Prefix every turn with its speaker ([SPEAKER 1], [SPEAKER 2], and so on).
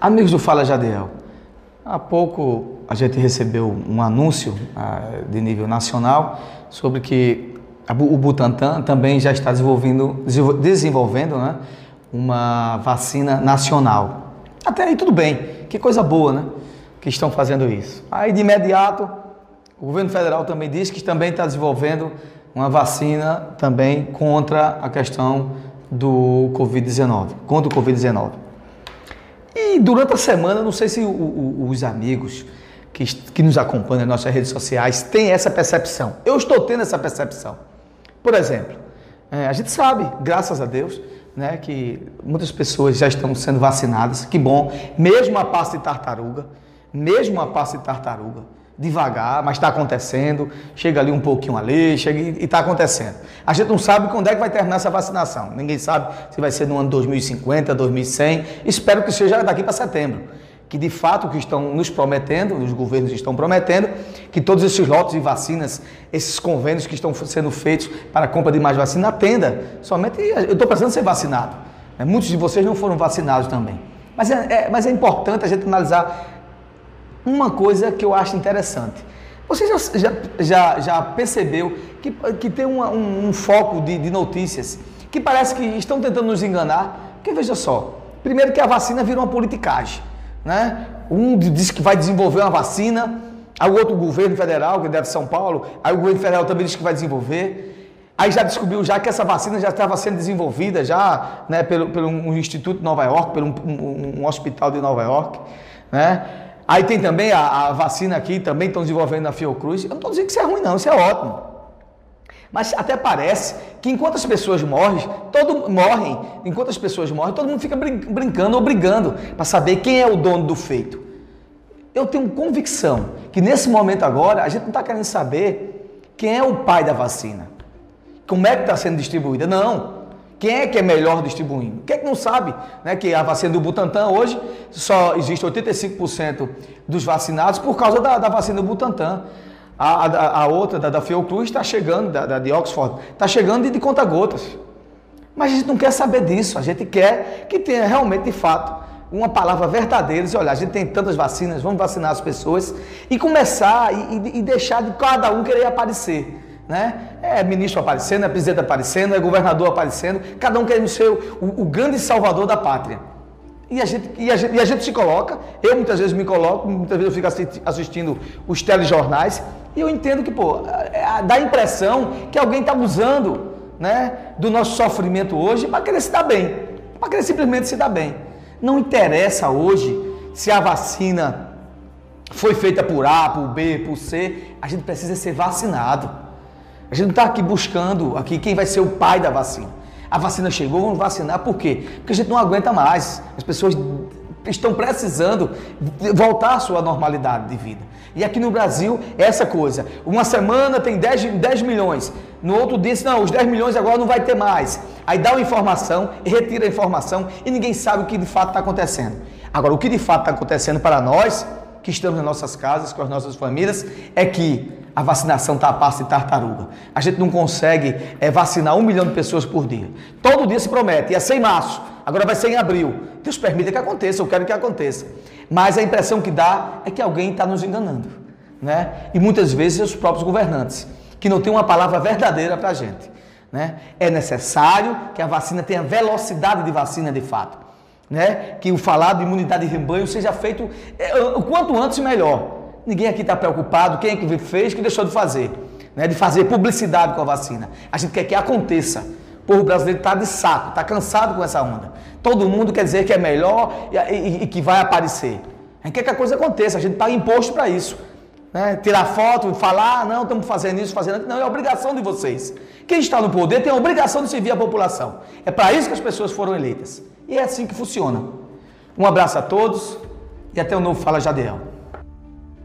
[SPEAKER 1] Amigos do Fala Jadiel, há pouco a gente recebeu um anúncio ah, de nível nacional sobre que o Butantan também já está desenvolvendo, desenvolvendo né, uma vacina nacional. Até aí tudo bem, que coisa boa, né? Que estão fazendo isso. Aí de imediato, o governo federal também diz que também está desenvolvendo uma vacina também contra a questão do Covid-19, contra o Covid-19. E durante a semana, não sei se o, o, os amigos que, que nos acompanham nas nossas redes sociais têm essa percepção. Eu estou tendo essa percepção. Por exemplo, é, a gente sabe, graças a Deus, né, que muitas pessoas já estão sendo vacinadas, que bom, mesmo a passo de tartaruga, mesmo a passo de tartaruga, devagar, mas está acontecendo, chega ali um pouquinho ali, chega e está acontecendo. A gente não sabe quando é que vai terminar essa vacinação, ninguém sabe se vai ser no ano 2050, 2100, espero que seja daqui para setembro que de fato o que estão nos prometendo, os governos estão prometendo, que todos esses lotes de vacinas, esses convênios que estão sendo feitos para a compra de mais vacina, atenda. Somente eu estou precisando ser vacinado. Né? Muitos de vocês não foram vacinados também. Mas é, é, mas é importante a gente analisar uma coisa que eu acho interessante. Você já, já, já, já percebeu que, que tem uma, um, um, foco de, de notícias que parece que estão tentando nos enganar? Porque veja só, primeiro que a vacina virou uma politicagem. Né? Um diz que vai desenvolver uma vacina, aí o outro governo federal, que é de São Paulo, aí o governo federal também diz que vai desenvolver. Aí já descobriu já que essa vacina já estava sendo desenvolvida já né, pelo, pelo um instituto de Nova York, pelo um, um, um hospital de Nova York. Né? Aí tem também a, a vacina aqui, também estão desenvolvendo na Fiocruz. Eu não estou dizendo que isso é ruim, não, isso é ótimo. Mas até parece que enquanto as pessoas morrem, todo, morrem, enquanto as pessoas morrem, todo mundo fica brincando ou brigando para saber quem é o dono do feito. Eu tenho convicção que nesse momento agora a gente não está querendo saber quem é o pai da vacina, como é que está sendo distribuída. Não. Quem é que é melhor distribuindo? Quem é que não sabe né, que a vacina do Butantan hoje só existe 85% dos vacinados por causa da, da vacina do Butantan. A, a, a outra, da, da Fiocruz, está chegando, da, da, de Oxford, está chegando de, de conta-gotas. Mas a gente não quer saber disso, a gente quer que tenha realmente, de fato, uma palavra verdadeira, dizer, olha, a gente tem tantas vacinas, vamos vacinar as pessoas e começar e, e deixar de cada um querer aparecer. Né? É ministro aparecendo, é presidente aparecendo, é governador aparecendo, cada um querendo ser o, o grande salvador da pátria. E a, gente, e, a gente, e a gente se coloca, eu muitas vezes me coloco, muitas vezes eu fico assistindo os telejornais e eu entendo que, pô, é, dá a impressão que alguém está usando né, do nosso sofrimento hoje para querer se dar bem, para querer simplesmente se dar bem. Não interessa hoje se a vacina foi feita por A, por B, por C, a gente precisa ser vacinado. A gente não está aqui buscando aqui quem vai ser o pai da vacina. A vacina chegou, vamos vacinar, por quê? Porque a gente não aguenta mais. As pessoas estão precisando voltar à sua normalidade de vida. E aqui no Brasil, essa coisa. Uma semana tem 10, 10 milhões. No outro dia, não, os 10 milhões agora não vai ter mais. Aí dá uma informação, retira a informação e ninguém sabe o que de fato está acontecendo. Agora, o que de fato está acontecendo para nós, que estamos nas nossas casas, com as nossas famílias, é que a vacinação está a passo de tartaruga. A gente não consegue é, vacinar um milhão de pessoas por dia. Todo dia se promete, ia ser em março, agora vai ser em abril. Deus permita que aconteça, eu quero que aconteça. Mas a impressão que dá é que alguém está nos enganando. Né? E muitas vezes os próprios governantes, que não têm uma palavra verdadeira para a gente. Né? É necessário que a vacina tenha velocidade de vacina de fato. Né? Que o falado de imunidade de rebanho seja feito é, o quanto antes melhor. Ninguém aqui está preocupado, quem é que fez, que deixou de fazer. Né? De fazer publicidade com a vacina. A gente quer que aconteça. O povo brasileiro está de saco, está cansado com essa onda. Todo mundo quer dizer que é melhor e, e, e que vai aparecer. A gente quer que a coisa aconteça, a gente paga imposto para isso. Né? Tirar foto, falar, não, estamos fazendo isso, fazendo aquilo. Não, é obrigação de vocês. Quem está no poder tem a obrigação de servir a população. É para isso que as pessoas foram eleitas. E é assim que funciona. Um abraço a todos e até o novo Fala Jadiel.